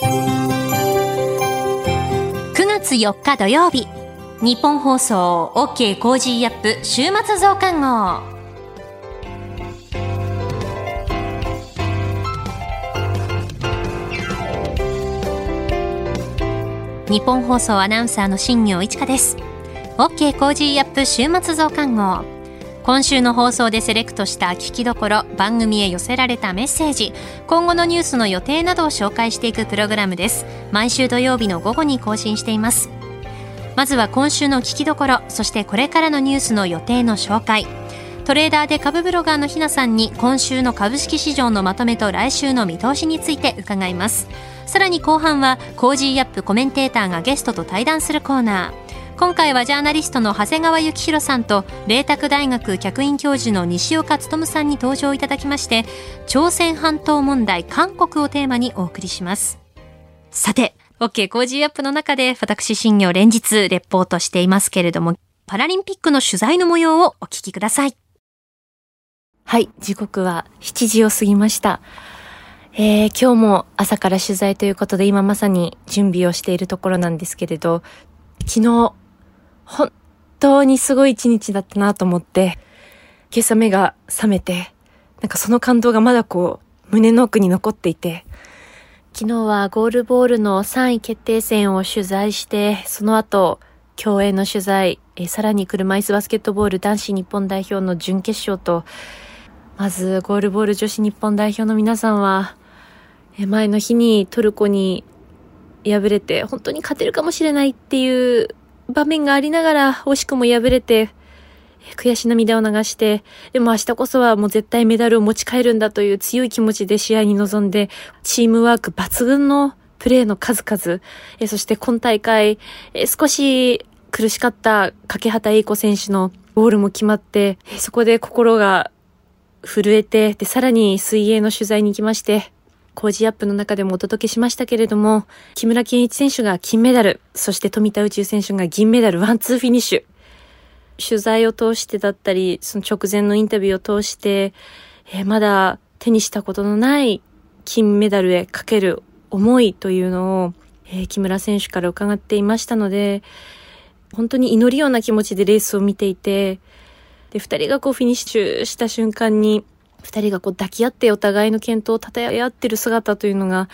9月4日土曜日。ニッポン放送 OK Cozy up 週末増刊号。ニッポン放送アナウンサーの新行市佳です。OK Cozy up 週末増刊号。今週の放送でセレクトした聞きどころ番組へ寄せられたメッセージ今後のニュースの予定などを紹介していくプログラムです。毎週土曜日の午後に更新しています。まずは今週の聞きどころそしてこれからのニュースの予定の紹介。トレーダーで株ブロガーのひなさんに今週の株式市場のまとめと来週の見通しについて伺います。さらに後半は Cozy up コメンテーターがゲストと対談するコーナー。今回はジャーナリストの長谷川幸洋さんと麗澤大学客員教授の西岡力さんに登場いただきまして朝鮮半島問題韓国をテーマにお送りします。さて OK コージーアップの中で私新業連日レポートしていますけれどもパラリンピックの取材の模様をお聞きください。はい時刻は7時を過ぎました。えー、今日も朝から取材ということで今まさに準備をしているところなんですけれど、昨日本当にすごい一日だったなと思って、今朝目が覚めて、なんかその感動がまだこう、胸の奥に残っていて、昨日はゴールボールの3位決定戦を取材して、その後、競泳の取材、えさらに車椅子バスケットボール男子日本代表の準決勝と、まずゴールボール女子日本代表の皆さんは、え前の日にトルコに敗れて、本当に勝てるかもしれないっていう場面がありながら、惜しくも敗れて、悔し涙を流して、でも明日こそはもう絶対メダルを持ち帰るんだという強い気持ちで試合に臨んで、チームワーク抜群のプレーの数々、えそして今大会、え少し苦しかった掛畑栄子選手のゴールも決まって、そこで心が震えて、で、さらに水泳の取材に行きまして、工事アップの中でもお届けしましたけれども、木村敬一選手が金メダル、そして富田宇宙選手が銀メダル、ワンツーフィニッシュ。取材を通してだったり、その直前のインタビューを通して、えー、まだ手にしたことのない金メダルへかける思いというのを、えー、木村選手から伺っていましたので、本当に祈るような気持ちでレースを見ていて、で、二人がこうフィニッシュした瞬間に、二人がこう抱き合ってお互いの健闘を称え合ってる姿というのが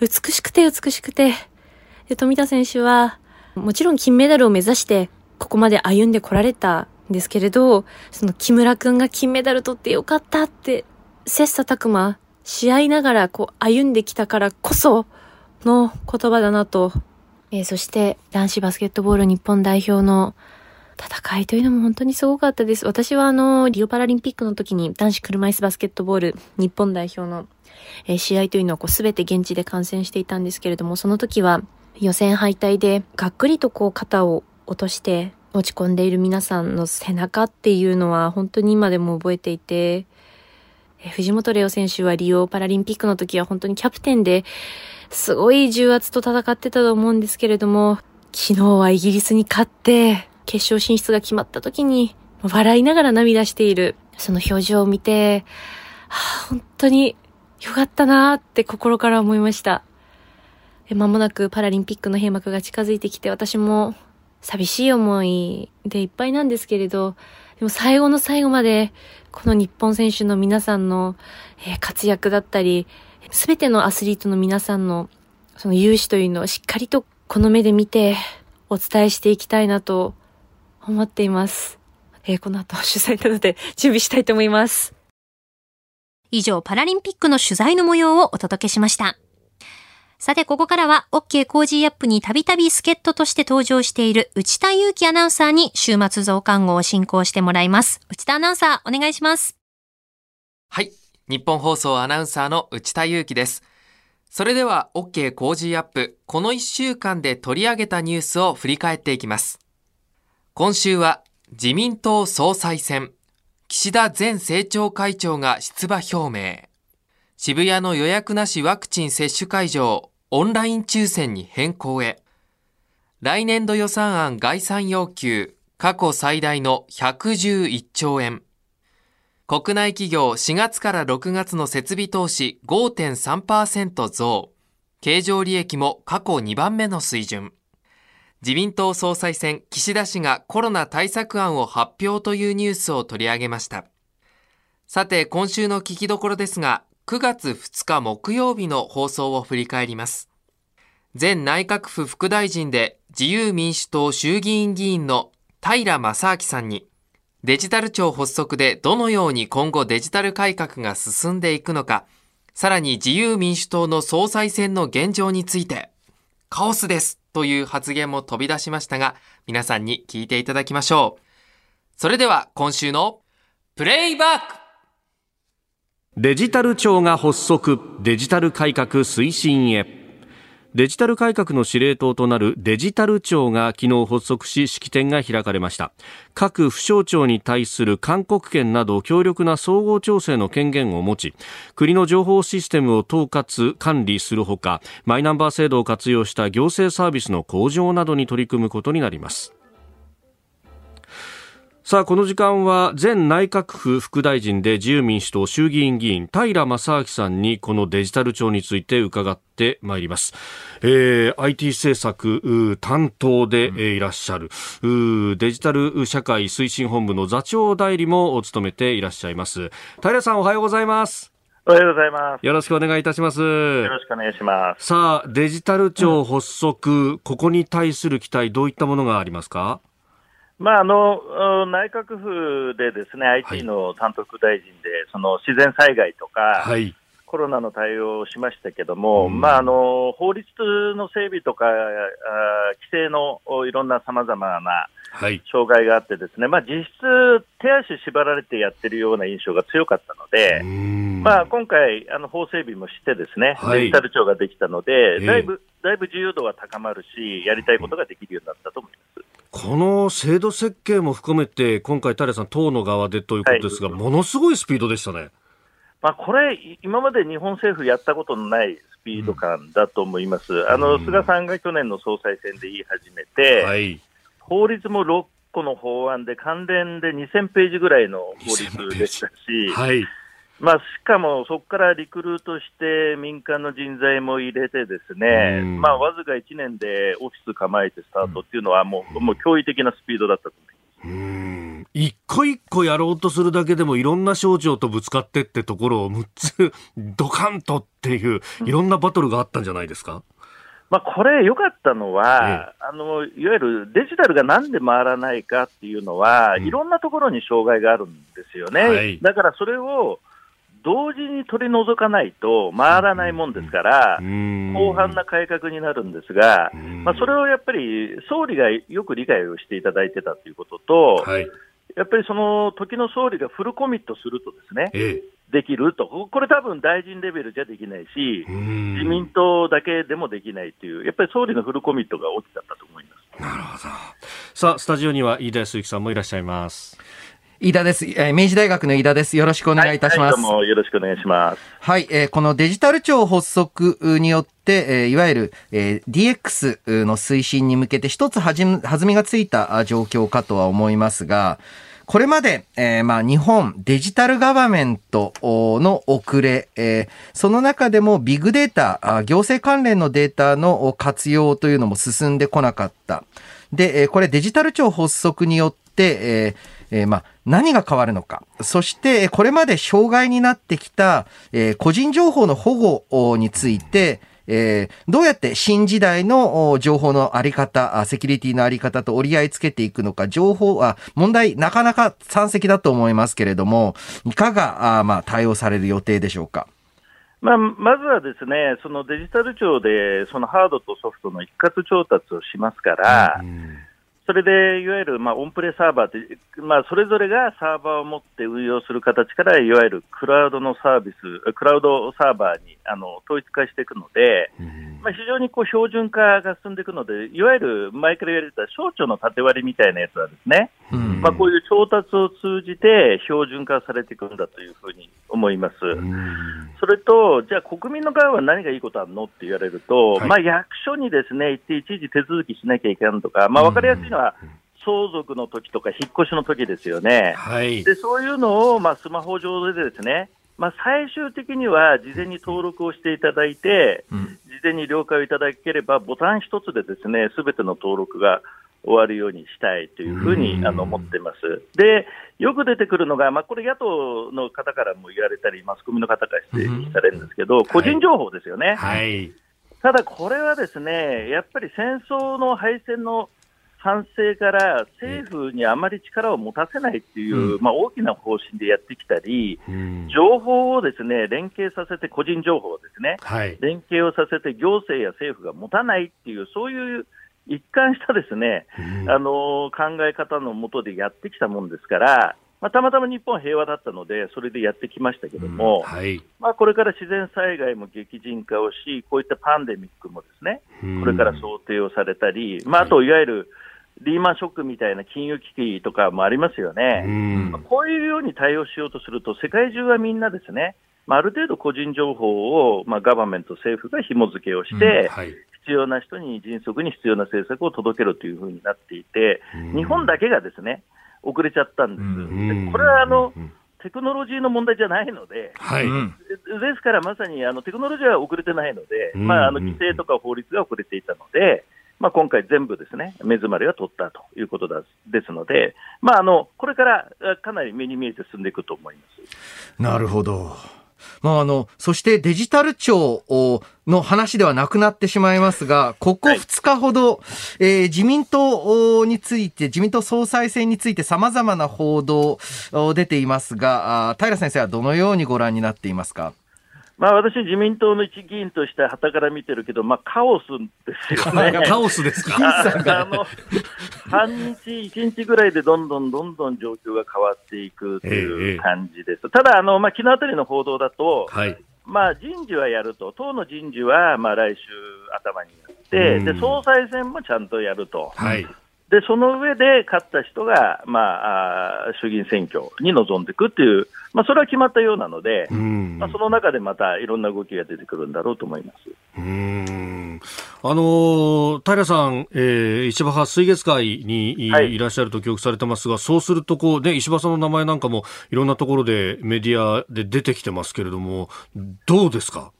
美しくて美しくて、で、富田選手はもちろん金メダルを目指してここまで歩んでこられたんですけれど、その木村くんが金メダル取ってよかったって、切磋琢磨し合いながらこう歩んできたからこその言葉だなと。えー、そして男子バスケットボール日本代表の戦いというのも本当にすごかったです。私はあの、リオパラリンピックの時に男子車椅子バスケットボール日本代表の、え、試合というのをこう全て現地で観戦していたんですけれども、その時は予選敗退でがっくりとこう肩を落として落ち込んでいる皆さんの背中っていうのは本当に今でも覚えていて、え、藤本レオ選手はリオパラリンピックの時は本当にキャプテンですごい重圧と戦ってたと思うんですけれども、昨日はイギリスに勝って、決勝進出が決まった時に、笑いながら涙している、その表情を見て、はあ、本当によかったなーって心から思いました。まもなくパラリンピックの閉幕が近づいてきて、私も寂しい思いでいっぱいなんですけれど、でも最後の最後まで、この日本選手の皆さんの、活躍だったり、すべてのアスリートの皆さんの、その勇姿というのをしっかりとこの目で見て、お伝えしていきたいなと思っています。えー、この後 取材なので準備したいと思います。以上、パラリンピックの取材の模様をお届けしました。さて、ここからは、OK コージーアップにたびたび助っ人として登場している内田雄基アナウンサーに週末増刊号を進行してもらいます。内田アナウンサー、お願いします。はい。ニッポン放送アナウンサーの内田雄基です。それでは、OK コージーアップ、この1週間で取り上げたニュースを振り返っていきます。今週は自民党総裁選、岸田前政調会長が出馬表明。渋谷の予約なしワクチン接種会場、オンライン抽選に変更へ。来年度予算案概算要求、過去最大の111兆円。国内企業4月から6月の設備投資5.3%増。経常利益も過去2番目の水準。自民党総裁選、岸田氏がコロナ対策案を発表というニュースを取り上げました。さて、今週の聞きどころですが、9月2日木曜日の放送を振り返ります。前内閣府副大臣で自由民主党衆議院議員の平正明さんに、デジタル庁発足でどのように今後デジタル改革が進んでいくのか、さらに自由民主党の総裁選の現状について、カオスですという発言も飛び出しましたが、皆さんに聞いていただきましょう。それでは今週のプレイバックデジタル庁が発足、デジタル改革推進へ。デジタル改革の司令塔となるデジタル庁が昨日発足し式典が開かれました。各府省庁に対する勧告権など強力な総合調整の権限を持ち国の情報システムを統括管理するほかマイナンバー制度を活用した行政サービスの向上などに取り組むことになります。さあ、この時間は前内閣府副大臣で自由民主党衆議院議員平正明さんにこのデジタル庁について伺ってまいります。えー、IT 政策担当で、いらっしゃる、デジタル社会推進本部の座長代理も務めていらっしゃいます。平さんおはようございます。おはようございます。よろしくお願いいたします。よろしくお願いします。さあ、デジタル庁発足、うん、ここに対する期待、どういったものがありますか？まあ、あの内閣府でですね、IT の担当副大臣で、その自然災害とか、はい、コロナの対応をしましたけども、うん、まあ、あの法律の整備とか、あ規制のいろんなさまざまな障害があって、ですね、まあ、実質、手足縛られてやってるような印象が強かったので、まあ、今回、あの法整備もして、ですね、はい、デジタル庁ができたので、だいぶ、だいぶ自由度は高まるし、やりたいことができるようになったと思います。この制度設計も含めて、今回、タさん、党の側でということですが、はい、ものすごいスピードでしたね。まあ、これ、今まで日本政府やったことのないスピード感だと思います。うん、あの、菅さんが去年の総裁選で言い始めて、はい、法律も6個の法案で関連で2000ページぐらいの法律でしたし、はい、まあ、しかもそこからリクルートして民間の人材も入れてですね、まあ、わずか1年でオフィス構えてスタートっていうのはもう、もう驚異的なスピードだったと思います。うん。一個一個やろうとするだけでもいろんな省庁とぶつかってってところを6つドカンとっていういろんなバトルがあったんじゃないですか、うんまあ、これ、良かったのは、ええ、あのいわゆるデジタルがなんで回らないかっていうのは、うん、いろんなところに障害があるんですよね。はい、だからそれを同時に取り除かないと回らないもんですから、広範な改革になるんですが、まあ、それをやっぱり総理がよく理解をしていただいてたということと、はい、やっぱりその時の総理がフルコミットするとですね、ええ、できると、これ多分大臣レベルじゃできないし、自民党だけでもできないという、やっぱり総理のフルコミットが大きかったと思います。なるほど。さあ、スタジオには飯田康之さんもいらっしゃいます。飯田です。えー、明治大学の飯田です。よろしくお願いいたします。はい、どうもよろしくお願いします。はい、えー、このデジタル庁発足によって、えー、いわゆる、えー、DX の推進に向けて一つはじ弾みがついた状況かとは思いますが、これまで、えー、まあ日本デジタルガバメントの遅れ、えー、その中でもビッグデータ、行政関連のデータの活用というのも進んでこなかった。で、これデジタル庁発足によって、えーえー、まあ、何が変わるのか。そして、これまで障害になってきた、えー、個人情報の保護について、えー、どうやって新時代の情報のあり方、セキュリティのあり方と折り合いつけていくのか、情報は、問題なかなか山積だと思いますけれども、いかが、あまあ、対応される予定でしょうか？まあ、まずはですね、そのデジタル庁で、そのハードとソフトの一括調達をしますから、うんそれでいわゆるまあオンプレサーバーって、まあ、それぞれがサーバーを持って運用する形から、いわゆるクラウドのサービス、クラウドサーバーにあの統一化していくので、まあ、非常にこう標準化が進んでいくので、いわゆる前から言われた省庁の縦割りみたいなやつはですね、まあ、こういう調達を通じて標準化されていくんだというふうに思います。それと、じゃあ国民の側は何がいいことあるのって言われると、はい、まあ、役所にですね、行って一時手続きしなきゃいけないとか、まあ、分かりやすいのは、相続の時とか引っ越しの時ですよね。はい、でそういうのを、まあ、スマホ上でですね、まあ、最終的には事前に登録をしていただいて、うん、事前に了解をいただければ、ボタン一つでですね、すべての登録が終わるようにしたいというふうにあの思ってます。で、よく出てくるのが、まあ、これ野党の方からも言われたり、マスコミの方から指摘されるんですけど、個人情報ですよね。はい。ただこれはですね、やっぱり戦争の敗戦の反省から政府にあまり力を持たせないっていう、うん、まあ、大きな方針でやってきたり、うん、情報をですね連携させて、個人情報をですね、はい、連携をさせて行政や政府が持たないっていう、そういう一貫したですね、うん、あの考え方のもとでやってきたもんですから、まあ、たまたま日本平和だったので、それでやってきましたけども、はい、まあ、これから自然災害も激甚化をし、こういったパンデミックもですね、これから想定をされたり、まあ、あといわゆる、リーマンショックみたいな金融危機とかもありますよね、まあ、こういうように対応しようとすると、世界中はみんなですね、まあ、ある程度個人情報を、まあ、ガバメント、政府が紐付けをして、はい、必要な人に迅速に必要な政策を届けるというふうになっていて、日本だけがですね遅れちゃったんです。でこれはあの、テクノロジーの問題じゃないので、はい、ですからまさにあのテクノロジーは遅れてないので、まあ、あの規制とか法律が遅れていたので、まあ、今回、全部ですね、目詰まりは取ったということだですので、まあ、あのこれからかなり目に見えて進んでいくと思います。なるほど。まあ、あの、そしてデジタル庁の話ではなくなってしまいますが、ここ2日ほど、はい、えー、自民党について、自民党総裁選について様々な報道出ていますが、平先生はどのようにご覧になっていますか？まあ、私、自民党の一議員としてはたから見てるけど、まあ、カオスですよね。カオスですか？あの半日、一日ぐらいでどんどんどんどん状況が変わっていくという感じです。ええ、ただ、あのまあ、昨日あたりの報道だと、はい、まあ、人事はやると、党の人事はまあ来週頭にやって、で総裁選もちゃんとやると。はいで、その上で勝った人が、まあ、あ衆議院選挙に臨んでいくっていう、まあ、それは決まったようなので、まあ、その中でまたいろんな動きが出てくるんだろうと思います。うん。あの平さん、えー、石破派水月会に、はい、いらっしゃると記憶されてますが、そうするとこう、ね、石破さんの名前なんかもいろんなところでメディアで出てきてますけれども、どうですか？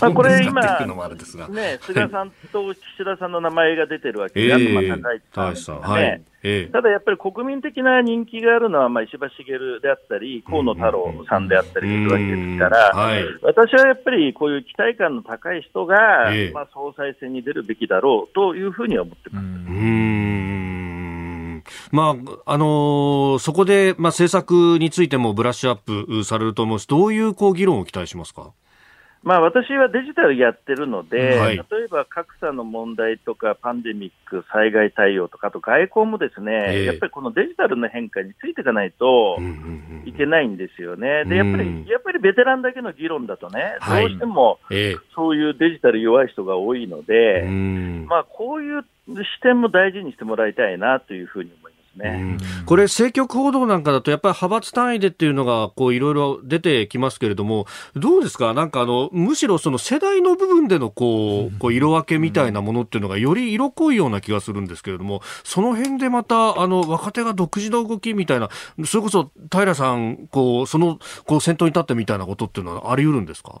まあ、これ今、ね、菅さんと岸田さんの名前が出てるわけで、えー、高市さんですね、はい。えー、ただやっぱり国民的な人気があるのは、まあ、石破茂であったり、河野太郎さんであったりするわけですから、はい、私はやっぱりこういう期待感の高い人が、えー、まあ、総裁選に出るべきだろうというふうには思ってます。まああのー、そこで、まあ、政策についてもブラッシュアップされると思うし、どういうこう議論を期待しますか？まあ、私はデジタルやってるので、はい、例えば格差の問題とか、パンデミック、災害対応とか、と外交もですね、えー、やっぱりこのデジタルの変化についていかないといけないんですよね。で、やっぱり、やっぱりベテランだけの議論だとね、はい、どうしてもそういうデジタル弱い人が多いので、まあ、こういう視点も大事にしてもらいたいなというふうにます。ね、これ、政局報道なんかだと、やっぱり派閥単位でっていうのが、こう、いろいろ出てきますけれども、どうですか？なんかあの、むしろその世代の部分での、こう、こう色分けみたいなものっていうのが、より色濃いような気がするんですけれども、その辺でまた、あの、若手が独自の動きみたいな、それこそ、平さん、こう、その、こう、先頭に立ってみたいなことっていうのはあり得るんですか？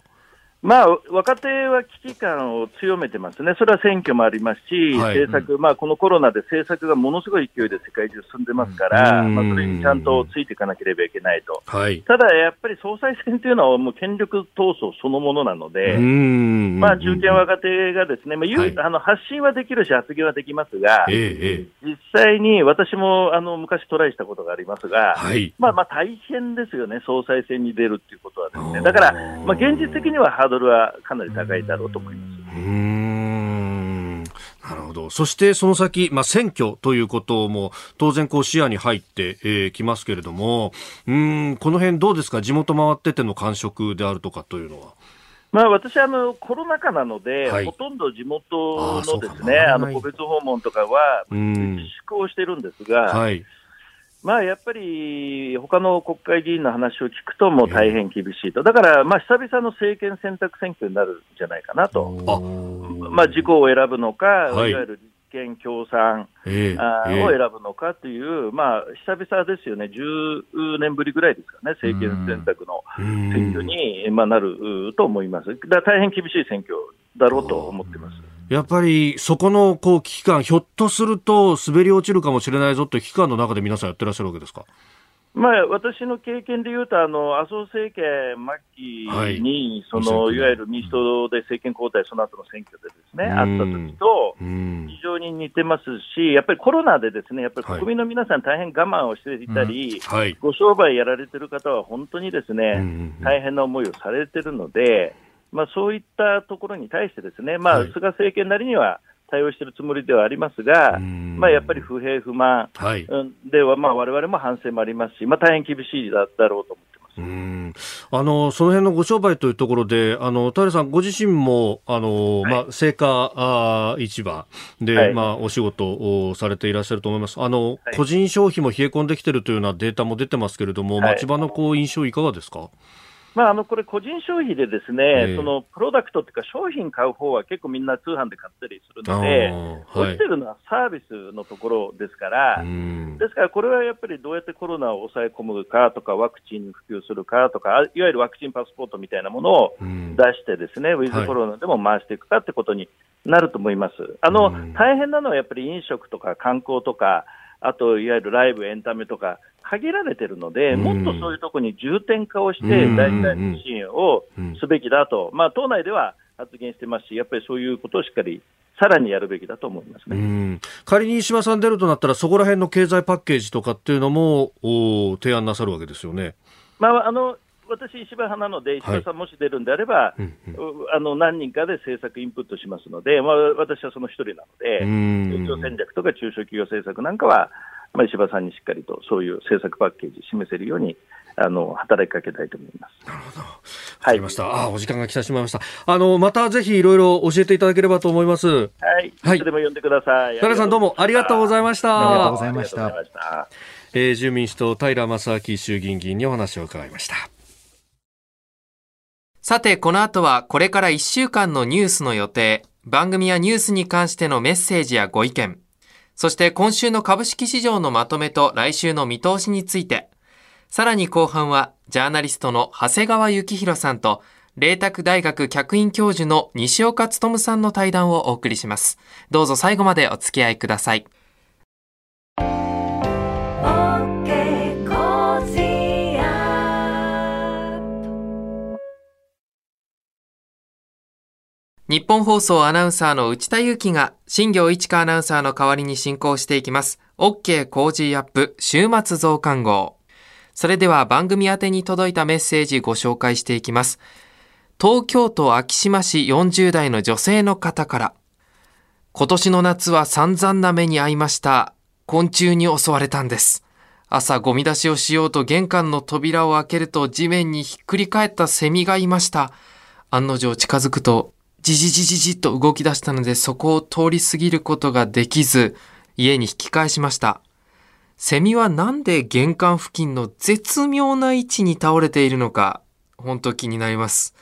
まあ、若手は危機感を強めてますね、それは選挙もありますし、はい、政策、まあ、このコロナで政策がものすごい勢いで世界中進んでますから、まあ、それにちゃんとついていかなければいけないと、はい、ただやっぱり総裁選というのはもう権力闘争そのものなので、まあ、中堅若手がですね、まあはい、あの発信はできるし、発言はできますが、ええ、実際に私もあの昔トライしたことがありますが、まあ、まあ大変ですよね、総裁選に出るっていうことはですね。だから、まあ、現実的にはハードドルはかなり高いだろうと思います。うんなるほど。そしてその先、まあ、選挙ということも当然こう視野に入ってき、えー、ますけれども、うん、この辺どうですか？地元回ってての感触であるとかというのは。まあ、私あの、コロナ禍なので、はい、ほとんど地元のですね、あの個別訪問とかは自粛をしてるんですが、はい、まあ、やっぱり他の国会議員の話を聞くと、もう大変厳しいと、だから、まあ、久々の政権選択選挙になるんじゃないかなと、まあ、自公を選ぶのか、はい、いわゆる立憲、共産、えー、を選ぶのかという、まあ、久々ですよね、10年ぶりぐらいですかね、政権選択の選挙に、まあ、なると思います。だ大変厳しい選挙だろうと思ってます。やっぱりそこのこう危機感、ひょっとすると滑り落ちるかもしれないぞという危機感の中で皆さんやってらっしゃるわけですか？まあ、私の経験でいうと、あの麻生政権末期に、はい、そのいわゆる民主党で政権交代、その後の選挙でですね、あった時と非常に似てますし、やっぱりコロナでですね、やっぱり国民の皆さん、大変我慢をしていたり、はい、ご商売やられてる方は本当にですね、大変な思いをされてるので、まあ、そういったところに対してですね、まあ、菅政権なりには、対応しているつもりではありますが、まあ、やっぱり不平不満では、まあ、われも反省もありますし、まあ、大変厳しいだろうと思ってます。うん。あのその辺のご商売というところで、あの平さん、ご自身もあの、はい、まあ、青果あ市場で、はい、まあ、お仕事をされていらっしゃると思います、あの、はい、個人消費も冷え込んできているというようなデータも出てますけれども、町場のこう印象、いかがですか？まあ、あのこれ、個人消費でですね、えー、そのプロダクトっていうか、商品買う方は結構みんな通販で買ったりするので、落ちてるのはサービスのところですから、ですからこれはやっぱりどうやってコロナを抑え込むかとか、ワクチンに普及するかとか、いわゆるワクチンパスポートみたいなものを出してですね、ウィズコロナでも回していくかってことになると思います。あの大変なのはやっぱり飲食とか観光とか、あといわゆるライブ、エンタメとか、限られてるので、もっとそういうところに重点化をして、大体の支援をすべきだと、まあ、党内では発言してますし、やっぱりそういうことをしっかりさらにやるべきだと思いますね。仮に石破さん出るとなったら、そこら辺の経済パッケージとかっていうのもお提案なさるわけですよね。まあ、あの私、石破派なので、石破さんもし出るんであれば、はい、あの何人かで政策インプットしますので、まあ、私はその一人なので、成長戦略とか中小企業政策なんかは、まあ、石破さんにしっかりとそういう政策パッケージ示せるようにあの働きかけたいと思います。なるほど。わかりました。はい、あ、お時間が来てしまいました。あのまたぜひいろいろ教えていただければと思います。はい。はい。いつでも呼んでください。平さんどうもありがとうございました。ありがとうございました。えー、自由民主党平正明衆議院議員にお話を伺いました。さて、この後はこれから1週間のニュースの予定、番組やニュースに関してのメッセージやご意見、そして今週の株式市場のまとめと来週の見通しについて、さらに後半はジャーナリストの長谷川幸洋さんと、麗澤大学客員教授の西岡力さんの対談をお送りします。どうぞ最後までお付き合いください。ニッポン放送アナウンサーの内田雄基が新行市佳アナウンサーの代わりに進行していきます。OK Cozy up 週末増刊号。それでは番組宛に届いたメッセージご紹介していきます。東京都昭島市40代の女性の方から。今年の夏は散々な目に遭いました。昆虫に襲われたんです。朝ゴミ出しをしようと玄関の扉を開けると地面にひっくり返ったセミがいました。案の定近づくとじじじじじと動き出したのでそこを通り過ぎることができず、家に引き返しました。セミはなんで玄関付近の絶妙な位置に倒れているのか、本当気になります。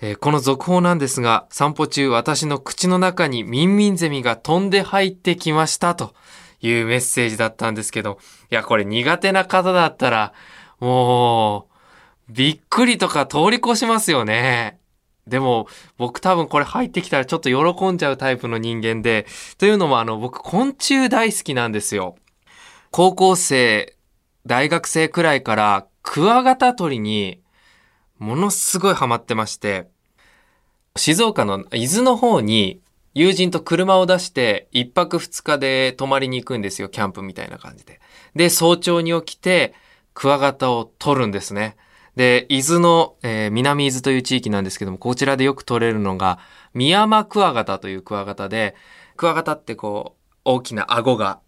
えー、この続報なんですが、散歩中私の口の中にミンミンゼミが飛んで入ってきましたというメッセージだったんですけど、いや、これ苦手な方だったら、もう、びっくりとか通り越しますよね。でも、僕多分これ入ってきたらちょっと喜んじゃうタイプの人間で、というのもあの、僕昆虫大好きなんですよ。高校生、大学生くらいからクワガタ取りにものすごいハマってまして、静岡の伊豆の方に友人と車を出して一泊二日で泊まりに行くんですよ、キャンプみたいな感じで。で、早朝に起きてクワガタを取るんですね。で、伊豆の、えー、南伊豆という地域なんですけども、こちらでよく取れるのが、ミヤマクワガタというクワガタで、クワガタってこう、大きな顎が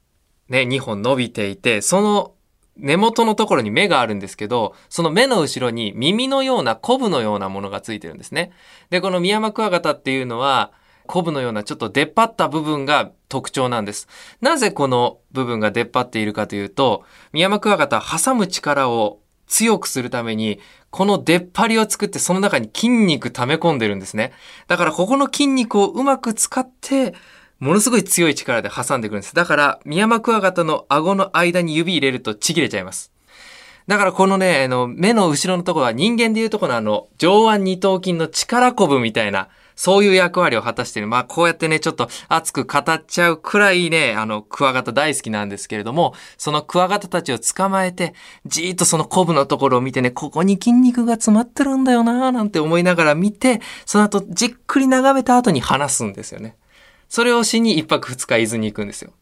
ね、2本伸びていて、その根元のところに目があるんですけど、その目の後ろに耳のようなコブのようなものがついてるんですね。で、このミヤマクワガタっていうのは、コブのようなちょっと出っ張った部分が特徴なんです。なぜこの部分が出っ張っているかというと、ミヤマクワガタは挟む力を強くするために、この出っ張りを作ってその中に筋肉溜め込んでるんですね。だからここの筋肉をうまく使って、ものすごい強い力で挟んでくるんです。だから、ミヤマクワガタの顎の間に指入れるとちぎれちゃいます。だからこのね、あの、目の後ろのところは人間でいうとこのあの、上腕二頭筋の力こぶみたいなそういう役割を果たしている。まあ、こうやってね、ちょっと熱く語っちゃうくらいね、あの、クワガタ大好きなんですけれども、そのクワガタたちを捕まえて、じーっとそのコブのところを見てね、ここに筋肉が詰まってるんだよなーなんて思いながら見て、その後じっくり眺めた後に話すんですよね。それをしに一泊二日伊豆に行くんですよ。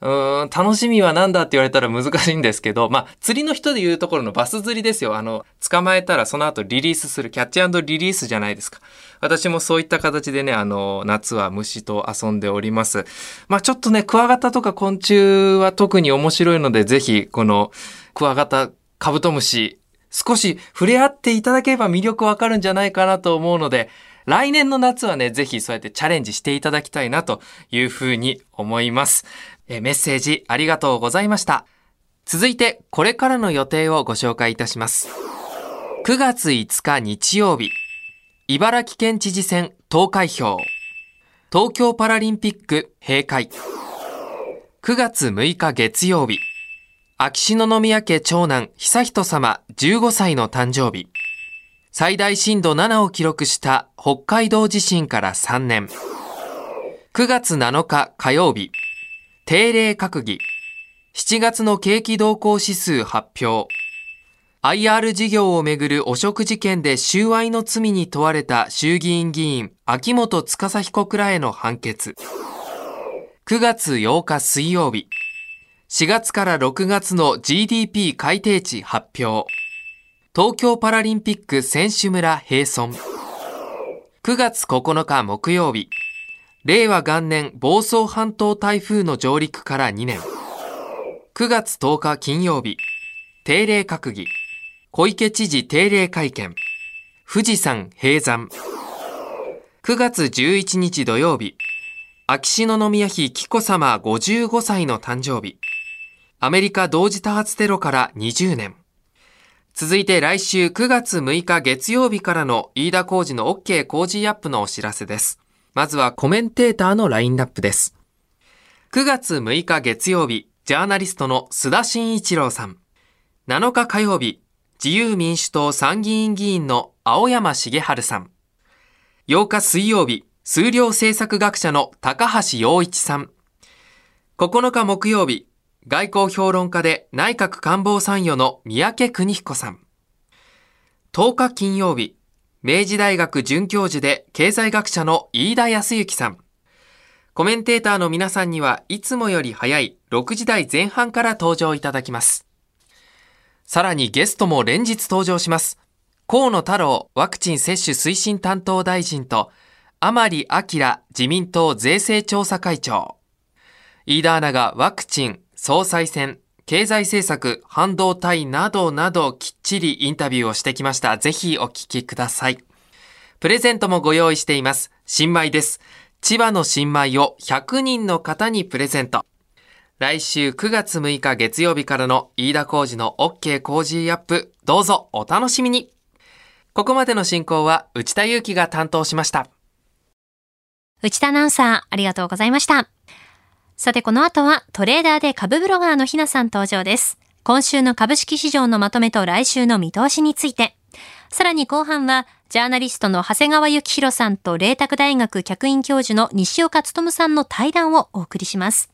うーん、楽しみは何だって言われたら難しいんですけど、まあ、釣りの人で言うところのバス釣りですよ。あの、捕まえたらその後リリースする、キャッチリリースじゃないですか。私もそういった形でね、あの、夏は虫と遊んでおります。まあ、ちょっとね、クワガタとか昆虫は特に面白いので、ぜひ、この、クワガタ、カブトムシ、少し触れ合っていただければ魅力わかるんじゃないかなと思うので、来年の夏はね、ぜひそうやってチャレンジしていただきたいなというふうに思います。えメッセージありがとうございました。続いて、これからの予定をご紹介いたします。9月5日日曜日、茨城県知事選投開票、東京パラリンピック閉会、9月6日月曜日、秋篠宮家長男悠仁様15歳の誕生日、最大震度7を記録した北海道地震から3年。9月7日火曜日、定例閣議。7月の景気動向指数発表。IR 事業をめぐる汚職事件で収賄の罪に問われた衆議院議員、秋元司被告らへの判決。9月8日水曜日。4月から6月の GDP 改定値発表。東京パラリンピック選手村閉村。9月9日木曜日。令和元年房総半島台風の上陸から2年。9月10日金曜日。定例閣議。小池知事定例会見。富士山閉山。9月11日土曜日。秋篠宮妃紀子さま55歳の誕生日。アメリカ同時多発テロから20年。続いて来週9月6日月曜日からの飯田工事の OK 工事アップのお知らせです。まずはコメンテーターのラインナップです。9月6日月曜日、ジャーナリストの須田慎一郎さん。7日火曜日、自由民主党参議院議員の青山茂春さん。8日水曜日、数量政策学者の高橋洋一さん。9日木曜日、外交評論家で内閣官房参与の三宅邦彦さん。10日金曜日、明治大学准教授で経済学者の飯田康之さん。コメンテーターの皆さんにはいつもより早い6時台前半から登場いただきます。さらにゲストも連日登場します。河野太郎ワクチン接種推進担当大臣と甘利明自民党税制調査会長。飯田アナがワクチン、総裁選、経済政策、半導体などなどきっちりインタビューをしてきました。ぜひお聞きください。プレゼントもご用意しています。新米です。千葉の新米を100人の方にプレゼント。来週9月6日月曜日からの飯田工事の OK 工事アップ、どうぞお楽しみに。ここまでの進行は内田祐樹が担当しました。内田アナウンサー、ありがとうございました。さてこの後はトレーダーで株ブロガーのひなさん登場です。今週の株式市場のまとめと来週の見通しについて。さらに後半は、ジャーナリストの長谷川幸宏さんと麗澤大学客員教授の西岡努さんの対談をお送りします。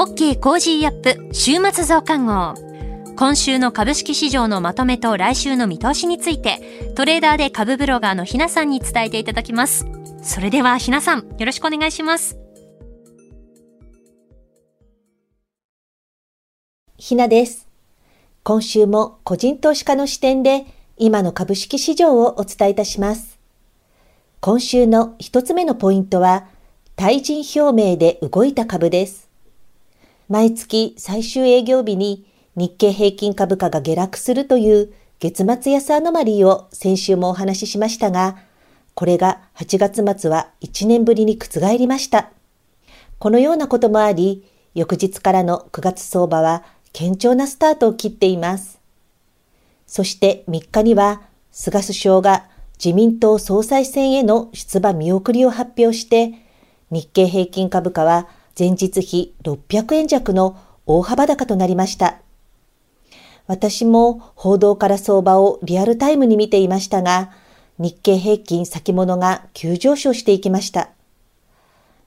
OK Cozy up 週末増刊号。今週の株式市場のまとめと来週の見通しについて、トレーダーで株ブロガーのひなさんに伝えていただきます。それではひなさん、よろしくお願いします。ひなです。今週も個人投資家の視点で今の株式市場をお伝えいたします。今週の一つ目のポイントは、対人表明で動いた株です。毎月最終営業日に日経平均株価が下落するという月末安アノマリーを先週もお話ししましたが、これが8月末は1年ぶりに覆りました。このようなこともあり、翌日からの9月相場は堅調なスタートを切っています。そして3日には、菅首相が自民党総裁選への出馬見送りを発表して、日経平均株価は前日比600円弱の大幅高となりました。私も報道から相場をリアルタイムに見ていましたが、日経平均先物が急上昇していきました。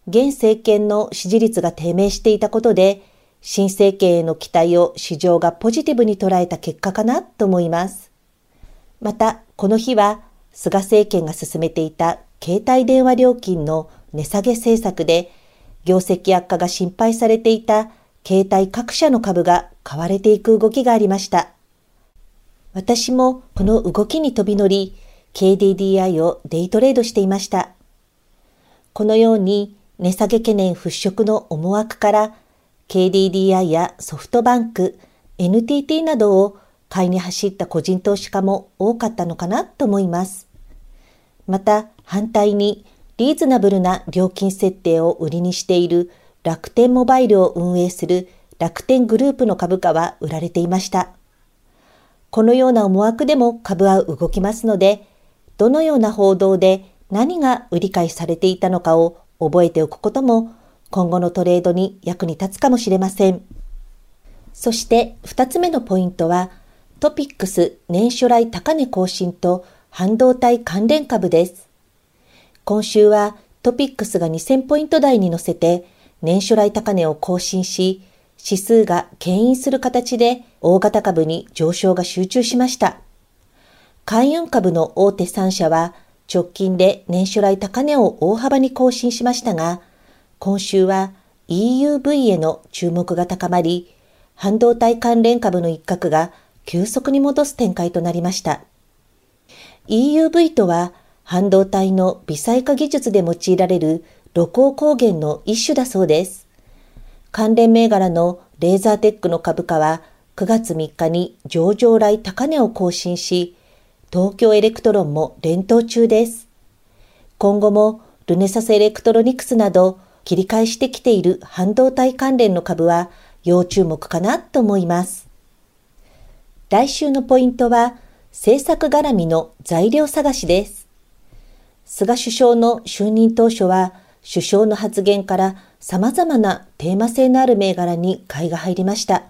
現政権の支持率が低迷していたことで、新政権への期待を市場がポジティブに捉えた結果かなと思います。また、この日は、菅政権が進めていた携帯電話料金の値下げ政策で、業績悪化が心配されていた携帯各社の株が買われていく動きがありました。私もこの動きに飛び乗り、KDDI をデイトレードしていました。このように値下げ懸念払拭の思惑から KDDI やソフトバンク、NTT などを買いに走った個人投資家も多かったのかなと思います。また反対にリーズナブルな料金設定を売りにしている楽天モバイルを運営する楽天グループの株価は売られていました。このような思惑でも株は動きますので、どのような報道で何が売り買いされていたのかを覚えておくことも今後のトレードに役に立つかもしれません。そして二つ目のポイントはトピックス年初来高値更新と半導体関連株です。今週はトピックスが2000ポイント台に乗せて年初来高値を更新し、指数が牽引する形で大型株に上昇が集中しました。海運株の大手3社は直近で年初来高値を大幅に更新しましたが、今週は EUV への注目が高まり、半導体関連株の一角が急速に戻す展開となりました。EUV とは半導体の微細化技術で用いられる露光光源の一種だそうです。関連銘柄のレーザーテックの株価は9月3日に上場来高値を更新し、東京エレクトロンも連騰中です。今後もルネサスエレクトロニクスなど切り返してきている半導体関連の株は要注目かなと思います。来週のポイントは政策絡みの材料探しです。菅首相の就任当初は首相の発言から様々なテーマ性のある銘柄に買いが入りました。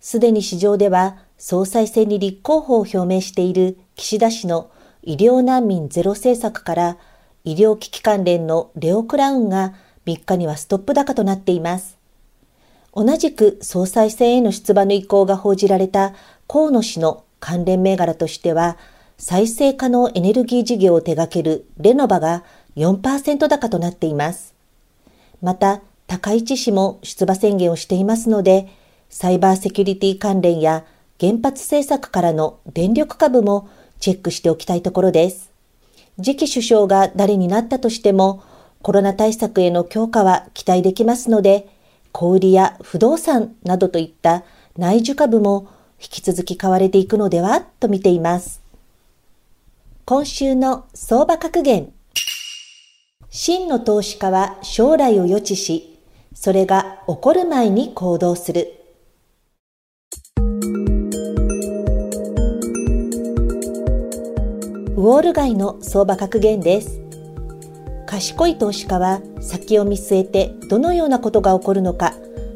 すでに市場では総裁選に立候補を表明している岸田氏の医療難民ゼロ政策から医療危機関連のレオクラウンが3日にはストップ高となっています。同じく総裁選への出馬の意向が報じられた河野氏の関連銘柄としては再生可能エネルギー事業を手掛けるレノバが4%高となっています。また、高市氏も出馬宣言をしていますので、サイバーセキュリティ関連や原発政策からの電力株もチェックしておきたいところです。次期首相が誰になったとしても、コロナ対策への強化は期待できますので、小売や不動産などといった内需株も引き続き買われていくのではと見ています。今週の相場格言。真の投資家は将来を予知し、それが起こる前に行動する。ウォール街の相場格言です。賢い投資家は先を見据えてどのようなことが起こるのか、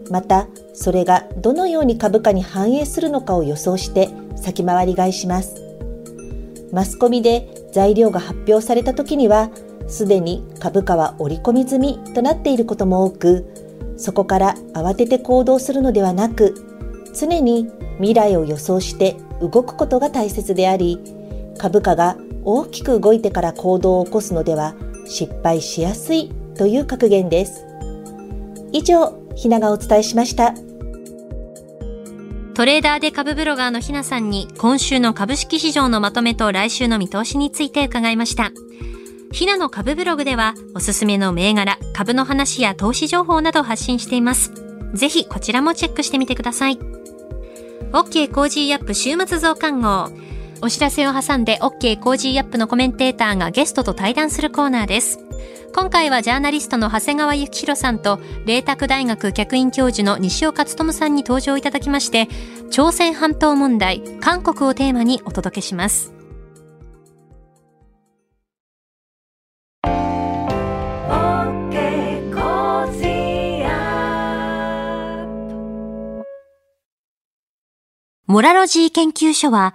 またそれがどのように株価に反映するのかを予想して先回り買いします。マスコミで材料が発表された時にはすでに株価は織り込み済みとなっていることも多く、そこから慌てて行動するのではなく、常に未来を予想して動くことが大切であり、株価が大きく動いてから行動を起こすのでは失敗しやすいという格言です。以上、ひながお伝えしました。トレーダーで株ブロガーのひなさんに今週の株式市場のまとめと来週の見通しについて伺いました。ひなの株ブログではおすすめの銘柄、株の話や投資情報などを発信しています。ぜひこちらもチェックしてみてください。OK Cozy up 週末増刊号。お知らせを挟んで OK コージーアップのコメンテーターがゲストと対談するコーナーです。今回はジャーナリストの長谷川幸洋さんと、麗澤大学客員教授の西岡力さんに登場いただきまして、朝鮮半島問題、韓国をテーマにお届けします。モラロジー研究所は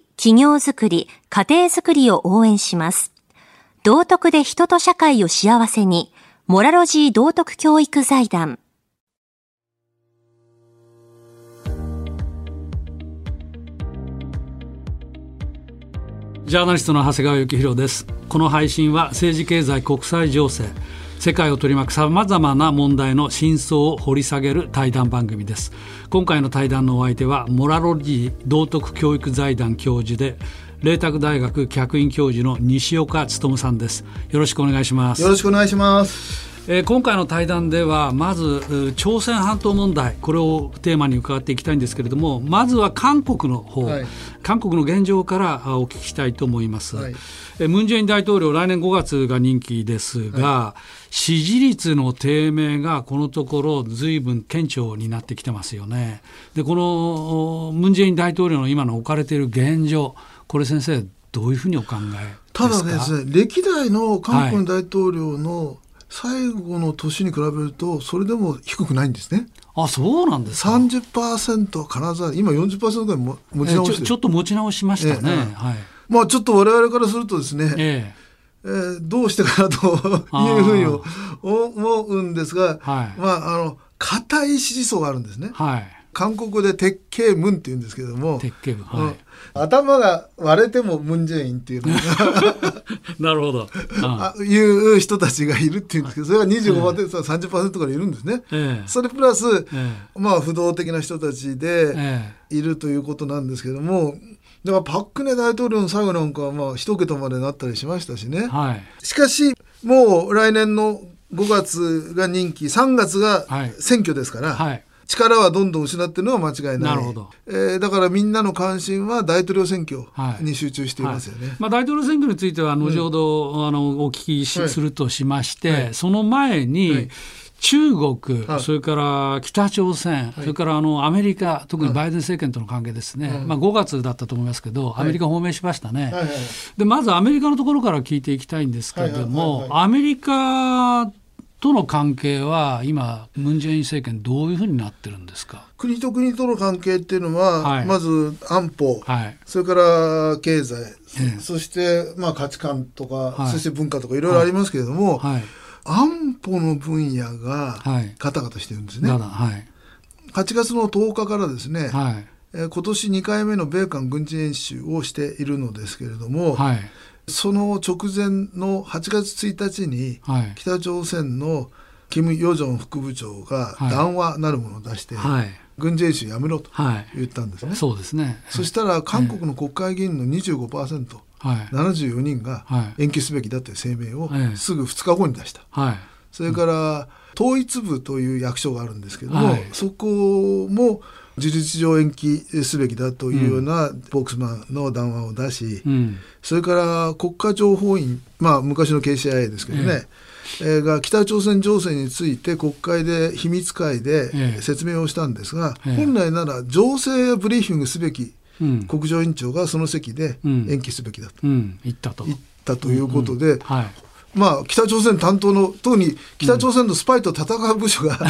企業づくり、家庭づくりを応援します。道徳で人と社会を幸せに、モラロジー道徳教育財団。ジャーナリストの長谷川幸宏です。この配信は政治経済国際情勢、世界を取り巻くさまざまな問題の真相を掘り下げる対談番組です。今回の対談のお相手は、モラロジー道徳教育財団教授で、麗澤大学客員教授の西岡努さんです。よろしくお願いします。よろしくお願いします。えー、今回の対談ではまず朝鮮半島問題これをテーマに伺っていきたいんですけれどもまずは韓国の方、はい、韓国の現状からお聞きしたいと思います、はい、えムン・ジェイン大統領来年5月が任期ですが、はい、支持率の低迷がこのところずいぶん顕著になってきてますよね。でこのムン・ジェイン大統領の今の置かれている現状これ先生どういうふうにお考えただですね歴代の韓国大統領の最後の年に比べるとそれでも低くないんですね。あそうなんですか。30%金沢今40%ぐらいも持ち直して、えー、ちょっと持ち直しましたね、えー、はい、まあちょっと我々からするとですね、えー、えー、どうしてかなというふうに思うんですが、はい、まああの固い支持層があるんですね。はい韓国で鉄慶ムンって言うんですけども鉄慶ムン、はい、頭が割れてもムン・ジェインっていうのが なるほど、あいう人たちがいるっていうんですけどそれが25%、え。ー、30%からいるんですね、えー、それプラス、えー、まあ不動的な人たちでいるということなんですけども、でもパク・クネ大統領の最後なんかはまあ一桁までなったりしましたしね、はい、しかしもう来年の5月が任期3月が選挙ですから、はいはい力はどんどん失ってるのは間違いない。なるほど。えー、だからみんなの関心は大統領選挙に集中していますよね。はい。はい、まあ大統領選挙については後ほど、うん、あのお聞きし、するとしまして、はい、その前に、中国、はい、それから北朝鮮、はい、それからあのアメリカ、特にバイデン政権との関係ですね、はい、まあ、5月だったと思いますけど、アメリカ訪問しましたね、でまずアメリカのところから聞いていきたいんですけれども、アメリカとの関係は今ムン・ジェイン政権どういうふうになってるんですか？国と国との関係っていうのは、はい、まず安保、はい、それから経済、ええ、そしてまあ価値観とか、はい、そして文化とかいろいろありますけれども、安保の分野がガタガタしてるんですね。はい、8月の10日からですね、今年2回目の米韓軍事演習をしているのですけれども、はいその直前の8月1日に、北朝鮮のキム・ヨジョン副部長が談話なるものを出して、はい、軍事演習やめろと言ったんですね。はい、そうですね。そしたら韓国の国会議員の25%、はい、74人が延期すべきだという声明をすぐ2日後に出した。はい、それから統一部という役所があるんですけども、そこも事実上延期すべきだというようなボックスマンの談話を出し、うん、それから国家情報院、まあ、昔の KCIA ですけどね、えー、が北朝鮮情勢について国会で秘密会で説明をしたんですが、本来なら情勢やブリーフィングすべき国情委員長がその席で延期すべきだと、言ったと。言ったということで、はいまあ、北朝鮮担当の、特に北朝鮮のスパイと戦う部署が、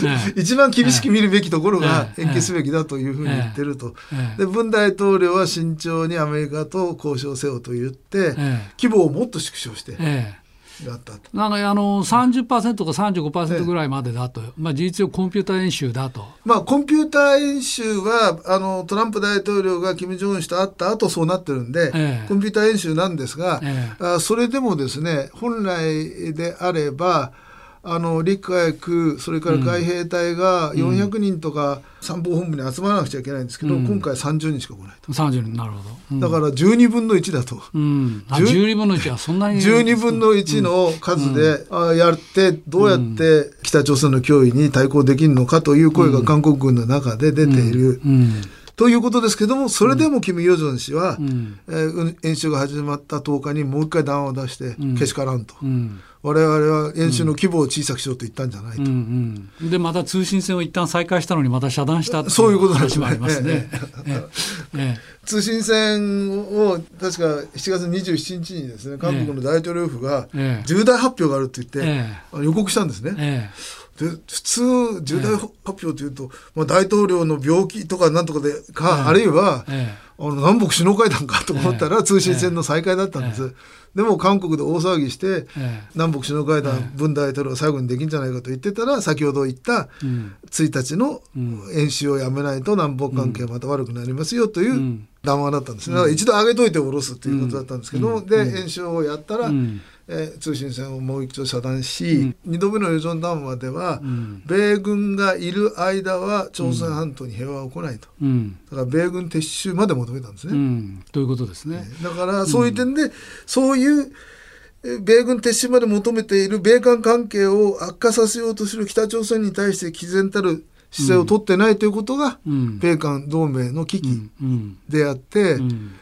一番厳しく見るべきところが延期すべきだというふうに言ってると。で、文大統領は慎重にアメリカと交渉せよと言って、規模をもっと縮小して、だったなんかあの30%か35%ぐらいまでだと、まあ、事実上コンピューター演習だと。まあ、コンピューター演習はあのトランプ大統領が金正恩氏と会った後そうなってるんで、ええ、コンピューター演習なんですが、ええ、あそれでもですね本来であればあの陸海空それから海兵隊が400人とか参謀本部に集まらなくちゃいけないんですけど、うん、今回30人しか来ないと。30人なるほど、うん、だから12分の1だと、うん、12分の1はそんなに12分の1の数で、うん、やってどうやって北朝鮮の脅威に対抗できるのかという声が韓国軍の中で出ている。ということですけども、それでもキム・ヨジョン氏は、うん、えー、演習が始まった10日にもう一回談話を出して、けしからんと。うん我々は演習の規模を小さくしようと言ったんじゃないと、うんうん、でまた通信線を一旦再開したのにまた遮断したそういうこと話もありますね。通信線を確か7月27日にですね韓国の大統領府が重大発表があると言って、予告したんですね。で普通重大発表というと、まあ、大統領の病気とかなんとかでか、あるいは、あの南北首脳会談かと思ったら通信線の再開だったんです。でも韓国で大騒ぎして、南北首脳会談、文大統領最後にできんじゃないかと言ってたら先ほど言った1日の演習をやめないと南北関係また悪くなりますよという談話だったんですね。だから一度上げといて下ろすということだったんですけども、で演習をやったら、えー、通信線をもう一度遮断し、うん、2度目の予存談話では、うん、米軍がいる間は朝鮮半島に平和は来ないと、うん、だから米軍撤収まで求めたんですね。ということですね。だからそういう点で、そういう米軍撤収まで求めている米韓関係を悪化させようとする北朝鮮に対して毅然たる姿勢を取ってないということが、米韓同盟の危機であって、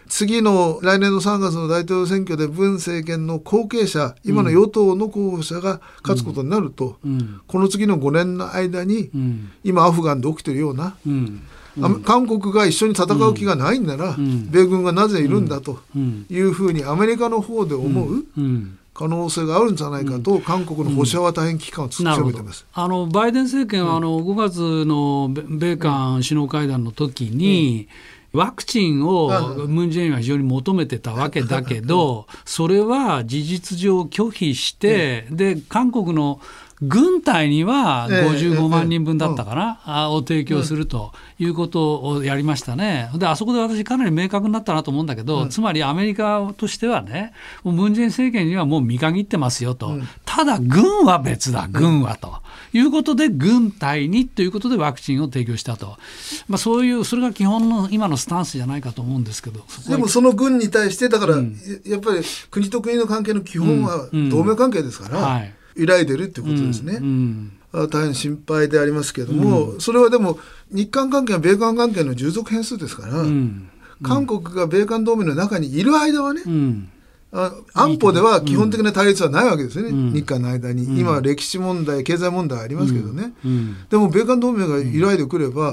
次の来年の3月の大統領選挙で文政権の後継者今の与党の候補者が勝つことになると、この次の5年の間に、今アフガンで起きてるような、韓国が一緒に戦う気がないんなら、米軍がなぜいるんだというふうにアメリカの方で思う、可能性があるんじゃないかと、韓国の保守派は大変危機感を強めてます、あのバイデン政権はあの5月の米韓首脳会談の時に、ワクチンをムン・ジェインは非常に求めてたわけだけど、それは事実上拒否して、で韓国の軍隊には55万人分だったかな、えええ、を提供するということをやりましたね。で、あそこで私かなり明確になったなと思うんだけど、うん、つまりアメリカとしてはね、ムン・ジェイン政権にはもう見限ってますよと。うん、ただ、軍は別だ、軍はと。いうことで、軍隊にということでワクチンを提供したと。まあ、そういう、それが基本の今のスタンスじゃないかと思うんですけど。でもその軍に対して、だから、うん、やっぱり国と国の関係の基本は同盟関係ですから。はい揺らいでるってことですね。うんうん、大変心配でありますけれども、うん、それはでも日韓関係は米韓関係の従属変数ですから、韓国が米韓同盟の中にいる間はね、あ安保では基本的な対立はないわけですよね、う。ん、日韓の間に、うん、今は歴史問題、経済問題ありますけどね、うん、でも米韓同盟が揺らいでくれば、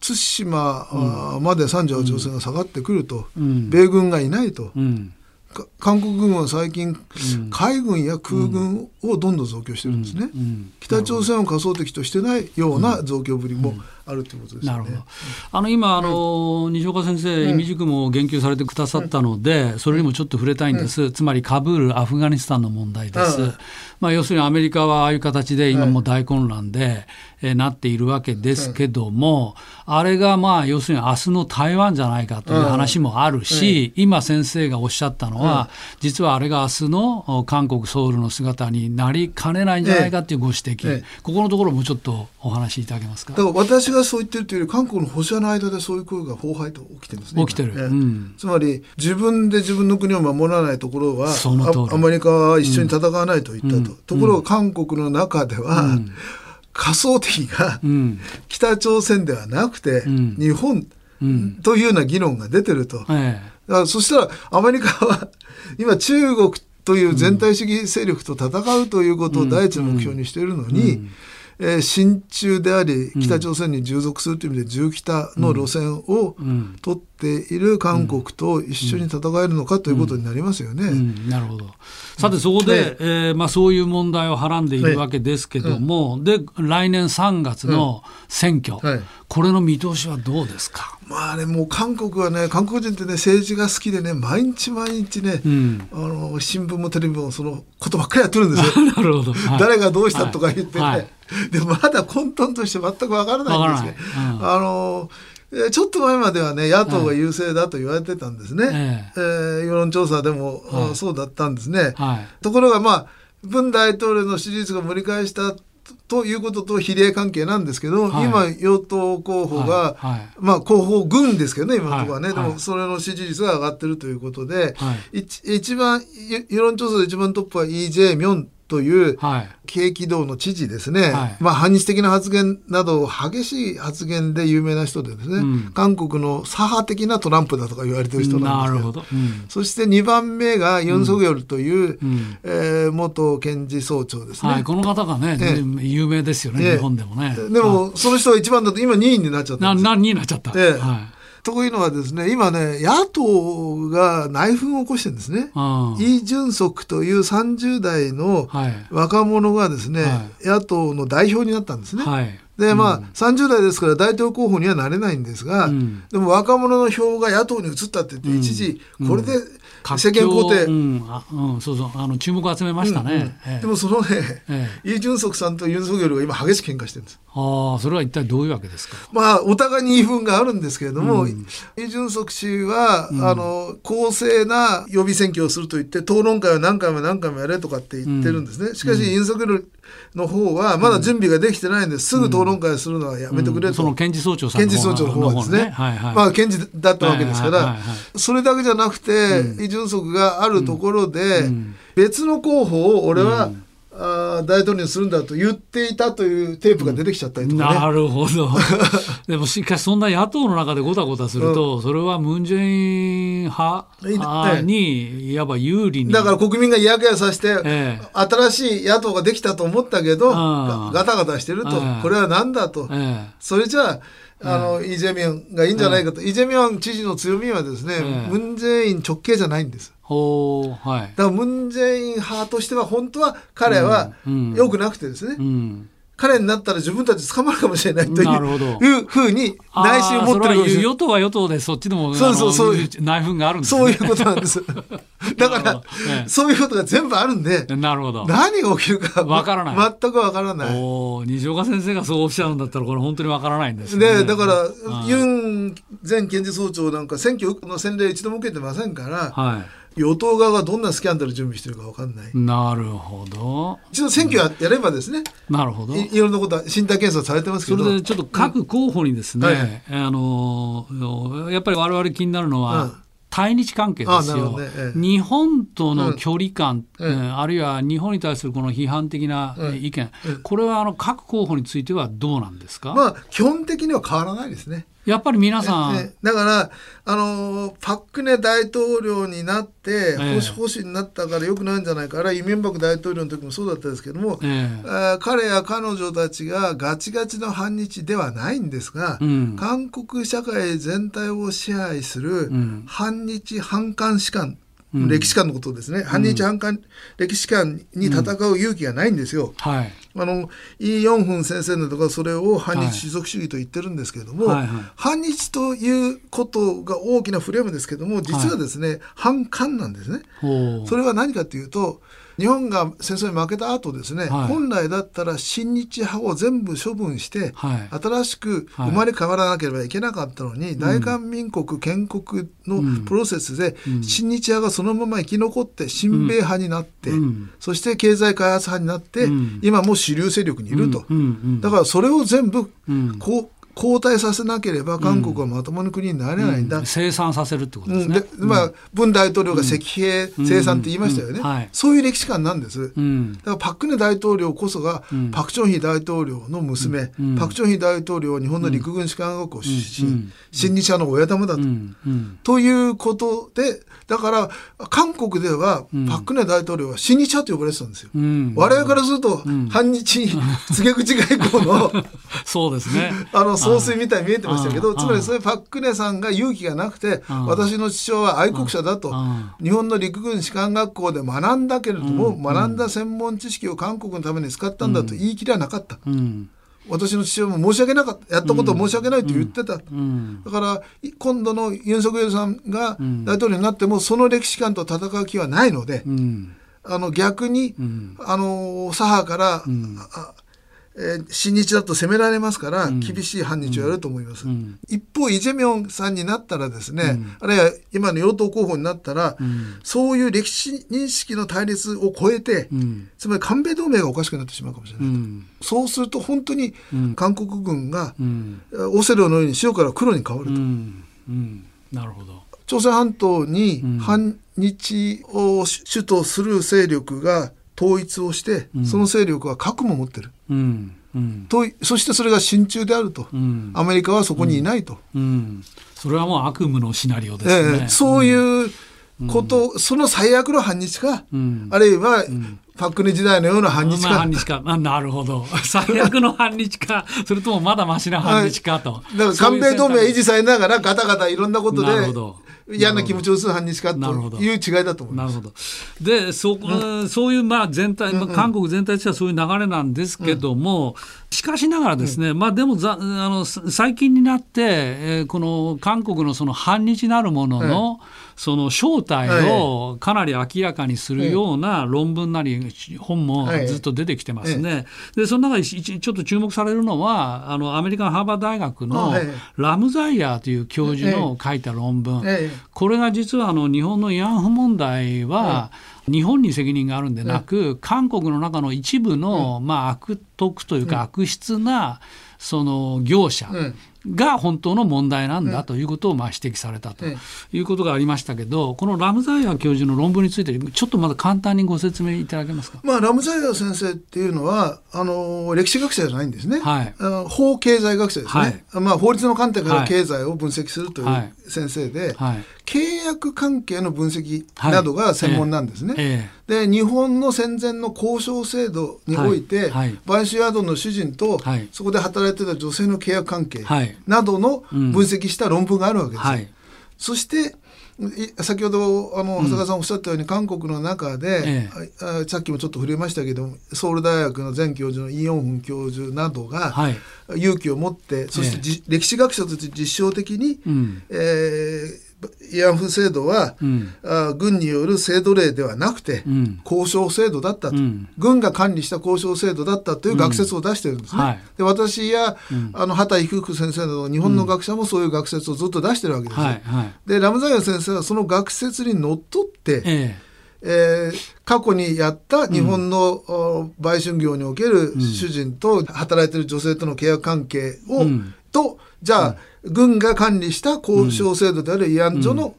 対馬まで38条線が下がってくると、米軍がいないと、韓国軍は最近、海軍や空軍をどんどん増強してるんですね、北朝鮮を仮想敵としてないような増強ぶりもあるということです、ね、なるほど。あの今あの、西岡先生、意味軸も言及されてくださったので、それにもちょっと触れたいんです、つまりカブール、アフガニスタンの問題です。まあ、要するにアメリカはああいう形で今も大混乱で、えなっているわけですけども、あれがまあ要するに明日の台湾じゃないかという話もあるし、今先生がおっしゃったのは、実はあれが明日の韓国ソウルの姿になりかねないんじゃないかというご指摘、ここのところもちょっとお話しいただけますか？だから私がそう言ってるというより韓国の保守派の間でそういう声が崩敗と起きてるんですね。起きてる、うん、つまり自分で自分の国を守らないところはアメリカは一緒に戦わないと言ったと。ところが韓国の中では、仮想敵が北朝鮮ではなくて日本というような議論が出てると。だからそしたらアメリカは 今中国という全体主義勢力と戦うということを第一の目標にしているのに、えー、親中であり北朝鮮に従属するという意味で重北の路線を取っている韓国と一緒に戦えるのかということになりますよね。なるほど。さてそこで、はい、えー、まあ、そういう問題をはらんでいるわけですけども、はい、で来年3月の選挙、はい、これの見通しはどうですか？まあね、もう韓国はね、韓国人ってね、政治が好きでね、毎日毎日ね、うん、あの新聞もテレビもそのことばっかりやってるんですよ。なるほど、はい、誰がどうしたとか言ってね、はい、でまだ混沌として全くわからないんですね。うん、あのちょっと前まではね、野党が優勢だと言われてたんですね。ええ。ー、世論調査でも、はい、そうだったんですね。ところがまあ、文大統領の支持率が盛り返したということと比例関係なんですけど、はい、今、与党候補が、はい。はい、まあ、候補軍ですけどね、今のところはね、でもそれの支持率が上がってるということで、一番、世論調査で一番トップはイ・ジェミョンという、景気道の知事ですね、はい、まあ反日的な発言など激しい発言で有名な人でですね、うん、韓国の左派的なトランプだとか言われてる人なんですけど、うん、そして2番目がユン・ソギョルという、うん、えー、元検事総長ですね、はい、この方がね、え有名ですよね、日本でもね。でも、その人が一番だと今2位になっちゃったんですな2位になっちゃった、えー、はいというのはですね、今ね、野党が内紛を起こしてるんですね。イ・ジュンソクという30代の若者がですね、はい、野党の代表になったんですね。はいでまあ、うん、30代ですから大統領候補にはなれないんですが、うん、でも若者の票が野党に移ったって言って、一時これで世間肯定、うん。うん、そうそう。あの注目を集めましたね、うんうん、でもそのね、ええ、イ・ジュンソクさんとユン・ソギョルが今激しく喧嘩してるんです。ああそれは一体どういうわけですか？まあお互いに言い分があるんですけれども、うん、イ・ジュンソク氏は、あの公正な予備選挙をすると言って討論会を何回も何回もやれとかって言ってるんですね、しかし、ユン・ソギョルの方はまだ準備ができてないんです、すぐ討論会するのはやめてくれと、その検事総長さん検事総長の方はですね、まあ検事だったわけですから、それだけじゃなくて、イ・ジュンソクがあるところで、別の候補を俺は、あ大統領にするんだと言っていたというテープが出てきちゃったりとか、ね、なるほど。でもしかしそんな野党の中でごたごたすると、うん、それはムン・ジェイン派にいわば有利にだから国民が嫌気させて、ええ、新しい野党ができたと思ったけどガタガタしてると、え、これは何だと、それじゃああの、イ・ジェミョンがいいんじゃないかと、イ・ジェミョン知事の強みはですね、ムン・ジェイン直系じゃないんです。はい、だからムン・ジェイン派としては本当は彼は良くなくてですね、うんうん彼になったら自分たち捕まるかもしれないというふうに内心を持ってる与党は与党でそっちでもそうそうそう。いう内紛があるんです、ね、そういうことなんです。だから、ね、そういうことが全部あるんでなるほど。何が起きるかわからない。全くわからない。お西岡先生がそうおっしゃるんだったらこれ本当にわからないんですね。だからユン前検事総長なんか選挙の洗礼一度も受けてませんから、はい与党側がどんなスキャンダル準備してるか分かんない。なるほど。一度選挙や,、やればですね。なるほど。いろんなことは身体検査されてますけど。それでちょっと各候補にですね、うんはい、あのやっぱり我々気になるのは。うん対日関係ですよ、ねええ、日本との距離感、うん、あるいは日本に対するこの批判的な意見、うん、これはあの各候補についてはどうなんですか、まあ、基本的には変わらないですね。やっぱり皆さん。だから、あの、パククネ大統領になって、保守方針になったからよくないんじゃないか、あれはイ・ミョンバク大統領の時もそうだったですけども、えー、彼や彼女たちがガチガチの反日ではないんですが、うん、韓国社会全体を支配する反日反韓士官、歴史観のことですね、反日反韓歴史観に戦う勇気がないんですよ。はい、あのイ・ヨンフン先生などがそれを反日種族主義と言ってるんですけれども、はいはい。はい、反日ということが大きなフレームですけども実はですね、はい、反韓なんですね。それは何かというと日本が戦争に負けた後ですね、はい、本来だったら親日派を全部処分して、はい、新しく生まれ変わらなければいけなかったのに、はい、大韓民国建国のプロセスで、親日派がそのまま生き残って親米派になって、うん、そして経済開発派になって、うん、今も主流勢力にいると、だからそれを全部こう後退させなければ韓国はまともな国になれないんだ、うん、生産させるってことですね、でまあ、文大統領が石兵生産って言いましたよね、はい、そういう歴史観なんです、だからパク・クネ大統領こそが、パク・チョンヒ大統領の娘、パク・チョンヒ大統領は日本の陸軍士官学校出身、新日派の親玉だと、ということでだから韓国ではパク・クネ大統領は親日派と呼ばれてたんですよ、我々からすると、反日告げ口外交の そうですね。あの総帥みたいに見えてましたけどつまりそれパク・クネさんが勇気がなくて私の父親は愛国者だと。日本の陸軍士官学校で学んだけれども学んだ専門知識を韓国のために使ったんだと言い切りはなかった。私の父親も申し訳なかった。やったことを申し訳ないと言ってた、うん、だから今度のユン・ソクヨルさんが大統領になってもその歴史観と戦う気はないので、うん、あの逆に、うん、あの左派から、えー、新日だと責められますから、厳しい反日をやると思います、うん、一方イ・ジェミョンさんになったらですね、うん、あるいは今の与党候補になったら、うん、そういう歴史認識の対立を超えて、つまり韓米同盟がおかしくなってしまうかもしれない、そうすると本当に韓国軍が、オセロのように白から黒に変わると。なるほど。朝鮮半島に反日を主とする勢力が統一をして、うん、その勢力は核も持ってる、うん。うん、とそしてそれが親中であると、アメリカはそこにいないと、それはもう悪夢のシナリオですね、えー、そういうこと、その最悪の反日か、あるいは、パク・クネ時代のような反日か。まあ、反日か。あなるほど。最悪の反日か、それともまだましな反日かと。はい、だから韓米同盟維持されながらガタガタいろんなことで。嫌な気持ちをする反日かという違いだと思います。なるほど。でそ,、うん、そういうまあ全体、まあ、韓国全体としてはそういう流れなんですけども、うん、しかしながらですね、うん、まあ、でもざあの最近になって、えー、この韓国のその反日なるものの、その正体をかなり明らかにするような論文なり本もずっと出てきてますね。でその中でちょっと注目されるのはあのアメリカのハーバード大学のラムザイヤーという教授の書いた論文、これが実はあの日本の慰安婦問題は、日本に責任があるんでなく、韓国の中の一部の、まあ、悪徳というか悪質なその業者が本当の問題なんだということをまあ指摘されたということがありましたけど、このラムザイア教授の論文について、ちょっとまだ簡単にご説明いただけますか、まあ、ラムザイア先生っていうのはあの、歴史学者じゃないんですね、はい、あの法経済学者ですね、はい、まあ、法律の観点から経済を分析するという先生で、はい、契約関係の分析などが専門なんですね。えー、で日本の戦前の交渉制度において、買収宿の主人と、そこで働いてた女性の契約関係などの分析した論文があるわけです。そして先ほどあの長谷川さんおっしゃったように、韓国の中で、ええ、さっきもちょっと触れましたけどソウル大学の前教授のイ・ヨンフン教授などが、はい、勇気を持ってそして、え、歴史学者として実証的に、うん、えー慰安婦制度は、うん、あ軍による制度例ではなくて、うん、交渉制度だったと、うん、軍が管理した交渉制度だったという学説を出してるんですね。はい、で私や、あの畑育福先生など日本の学者もそういう学説をずっと出してるわけですよ。はいはい、でラムザイア先生はその学説にのっとって、ええ。えー、過去にやった日本の、うん、売春業における主人と働いてる女性との契約関係を、うん、とじゃあ、軍が管理した交渉制度である慰安所の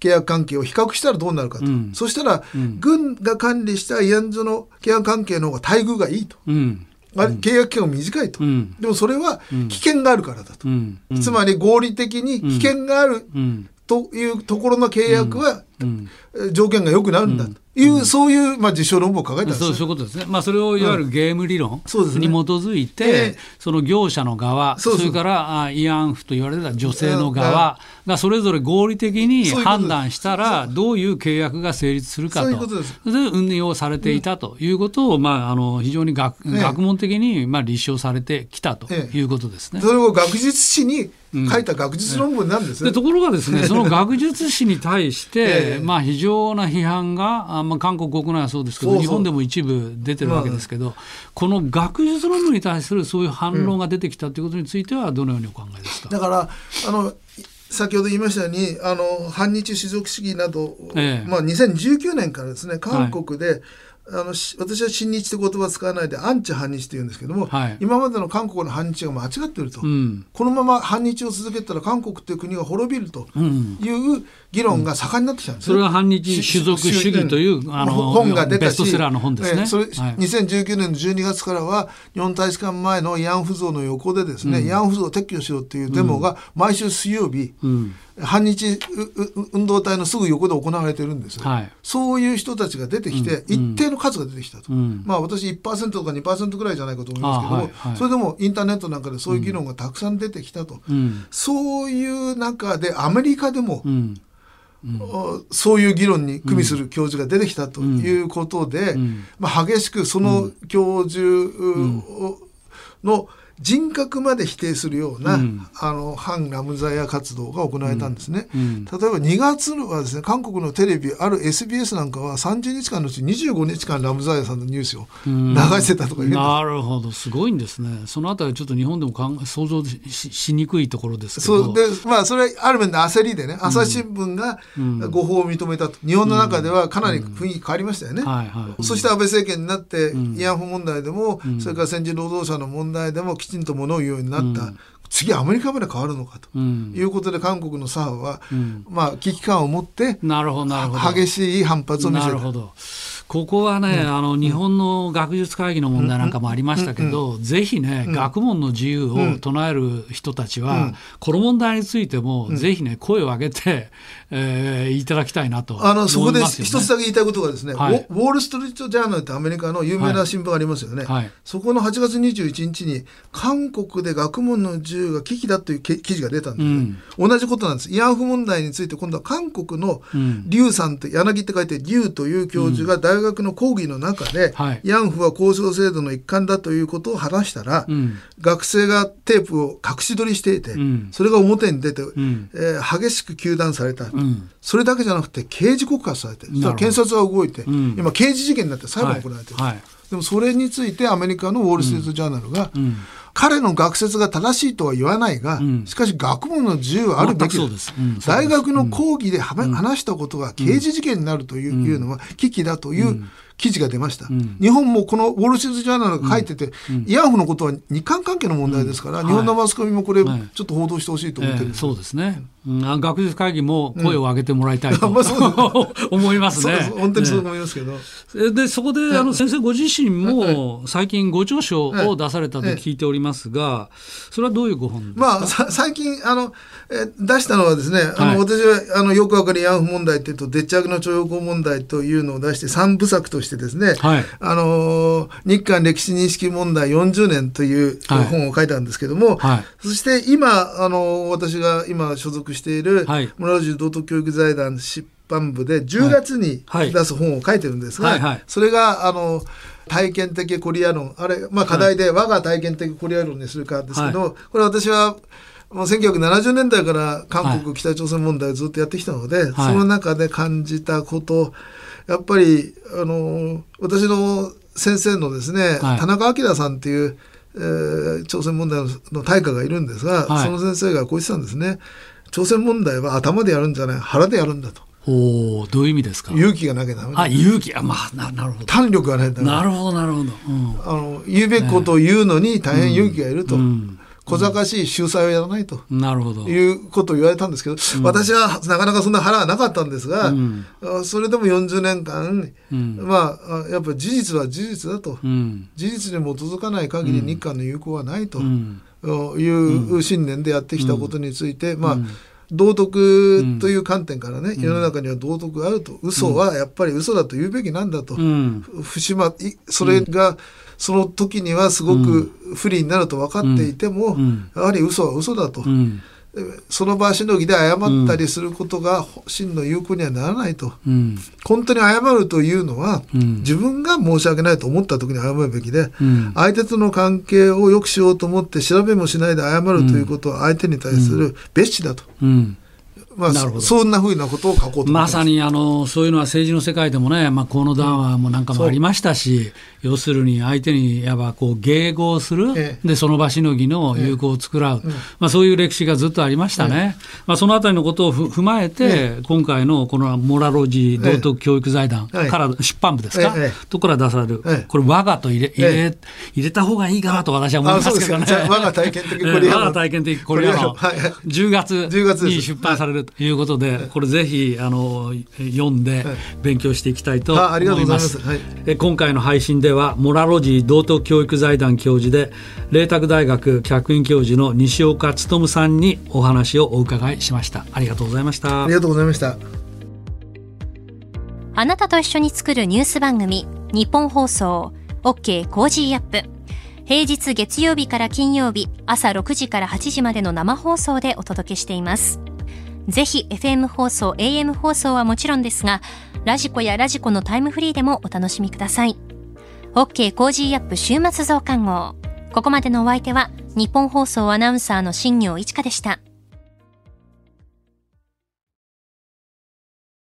契約関係を比較したらどうなるかと、うん、そしたら、うん、軍が管理した慰安所の契約関係の方が待遇がいいと。うん。あれ契約期間が短いと、うん、でもそれは危険があるからだと、うん、つまり合理的に危険があるというところの契約は、条件が良くなるんだと。いう、そういう、まあ、実証論文を書かれたんですそうそういうことですね、まあ、それをいわゆるゲーム理論に基づいて、その業者の側、それから慰安婦と言われた女性の側がそれぞれ合理的に判断したら、どういう契約が成立するかと、そういうことで運用されていたということを、まあ、あの非常に学,、学問的に、まあ、立証されてきたということですね。それを学術誌に書いた学術論文なんですね、でところがですね、その学術誌に対して、まあ、非常な批判が、まあ、韓国国内はそうですけど日本でも一部出てるわけですけど、この学術論文に対するそういう反論が出てきたということについてはどのようにお考えですか、だからあの先ほど言いましたようにあの反日種族主義など、ええ、まあ、2019年からですね韓国で、はいあの私は親日って言葉使わないでアンチ反日って言うんですけども、はい、今までの韓国の反日が間違ってると、うん、このまま反日を続けたら韓国っていう国が滅びるという議論が盛んになってきたんです、ねうん、それが反日種族主義というあの本が出たしベストセラーの本ですね、それ、はい、2019年の12月からは日本大使館前の慰安婦像の横でですね、慰安婦像を撤去しようっていうデモが毎週水曜日、うん反日運動体のすぐ横で行われてるんです、はい、そういう人たちが出てきて、一定の数が出てきたと、うん、まあ私1%とか2%ぐらいじゃないかと思いますけども、はいはい、それでもインターネットなんかでそういう議論がたくさん出てきたと、うん、そういう中でアメリカでも、うん。そういう議論に組みする教授が出てきたということで、まあ、激しくその教授の、人格まで否定するような、うん、あの反ラムザヤ活動が行われたんですね、うん。うん、例えば2月はですね韓国のテレビある SBS なんかは30日間のうち25日間ラムザヤさんのニュースを流してたとかなるほど。すごいんですね。そのあたりちょっと日本でもかん想像ししにくいところですけど。そう。でまあそれある面で焦りでね朝日新聞が誤報を認めたと、日本の中ではかなり雰囲気変わりましたよね、そして安倍政権になって、慰安婦問題でも、それから戦時労働者の問題でもきちんと物を言うようになった、うん、次アメリカまで変わるのかと。いうことで、韓国の左派は、まあ、危機感を持ってなるほど激しい反発を見せた。ここはね、うん、あの日本の学術会議の問題なんかもありましたけど、うん、ぜひね、学問の自由を唱える人たちは、この問題についても、ぜひね、声を上げて、えー、いただきたいなと、ね、あのそこで一つだけ言いたいことがですね、はい、ウォール・ストリート・ジャーナルってアメリカの有名な新聞がありますよね、はい。はい、そこの8月21日に韓国で学問の自由が危機だという記事が出たんです、ね、うん、同じことなんです。慰安婦問題について今度は韓国の劉さんって柳って書いて劉という教授が大学の講義の中で、慰安婦は交渉制度の一環だということを話したら、うん、学生がテープを隠し撮りしていて、うん、それが表に出て、うん、えー、激しく糾弾された。それだけじゃなくて刑事告発されて検察は動いて、うん、今刑事事件になって裁判が行われてる、でもそれについてアメリカのウォール・ストリート・ジャーナルが、うん彼の学説が正しいとは言わないが、うん、しかし学問の自由はあるべきだ、うん、大学の講義で話したことが刑事事件になるという,、いうのは危機だという記事が出ました、うん、日本もこのウォール・ストリート・ジャーナルが書いてて、うん、慰安婦のことは日韓関係の問題ですから、うん、日本のマスコミもこれ、ちょっと報道してほしいと思ってる、えー、そうですね、学術会議も声を上げてもらいたいと、思いますね。本当にそう思いますけど、えでそこであの先生ご自身も最近ご著書を出されたと聞いておりますが、それはどういうご本まあ、最近あのえ出したのはですね、あの、私はあのよくわかる慰安婦問題っていうとでっち上げの徴用工問題というのを出して3部作としてですね、はい、あの日韓歴史認識問題40年という本を書いたんですけども、はい、そして今あの私が今所属している村内道徳教育財団出版部で10月に出す本を書いてるんですが、それがあの体験的コリア論あれ、まあ、課題で我が体験的コリア論にするかですけど、これ私はもう1970年代から韓国、北朝鮮問題をずっとやってきたので、その中で感じたことやっぱりあの私の先生のですね、はい、田中明さんっていう、えー、朝鮮問題の大家がいるんですが、はい、その先生がこう言ってたんですね。朝鮮問題は頭でやるんじゃない腹でやるんだと。おどういう意味ですか？勇気がなきゃダメあ勇気。あまあななるほど。胆力がないとなるほどなるほど、うん、あの言うべきことを言うのに大変勇気がいると、うん。うん小賢しい秀才をやらないと、なるほど。いうことを言われたんですけど、うん、私はなかなかそんな腹はなかったんですが、うん、それでも40年間、うん、まあやっぱり事実は事実だと、事実に基づかない限り日韓の友好はないと。いう信念でやってきたことについて、まあ道徳という観点からね、うん、世の中には道徳があると。嘘はやっぱり嘘だと言うべきなんだと、うん、節まそれがその時にはすごく不利になると分かっていても、やはり嘘は嘘だと。その場しのぎで謝ったりすることが真の有効にはならないと、うん、本当に謝るというのは、うん、自分が申し訳ないと思った時に謝るべきで、うん、相手との関係を良くしようと思って調べもしないで謝るということは相手に対する蔑視だと。まあ、そんなふうなことを書こうとまさにあのそういうのは政治の世界でもね、まあ、河野談話もなんかもありましたし、う。ん、要するに相手にやばこう迎合する、ええ、でその場しのぎの友好を作らう、え、まあ、そういう歴史がずっとありましたね、まあ、そのあたりのことをふ踏まえて、今回のこのモラロジー道徳教育財団から出版部ですか、ところから出される、これ、我がと入れ入れ入れた方がいいかなと私は思いますけどね。我が体験的コリア我が体験的コリアの10月に出版されるとい。うことで、これぜひあの読んで勉強していきたいと思います。はい、今回の配信ではモラロジー道徳教育財団教授で麗澤大学客員教授の西岡力さんにお話をお伺いしました。ありがとうございました。ありがとうございました。あなたと一緒に作るニュース番組日本放送 OK コージーアップ平日月曜日から金曜日朝6時から8時までの生放送でお届けしています。ぜひ FM 放送、AM 放送はもちろんですが、 radiko や radiko のタイムフリーでもお楽しみください。OK コージーアップ週末増刊号。ここまでのお相手は日本放送アナウンサーの新業一華でした。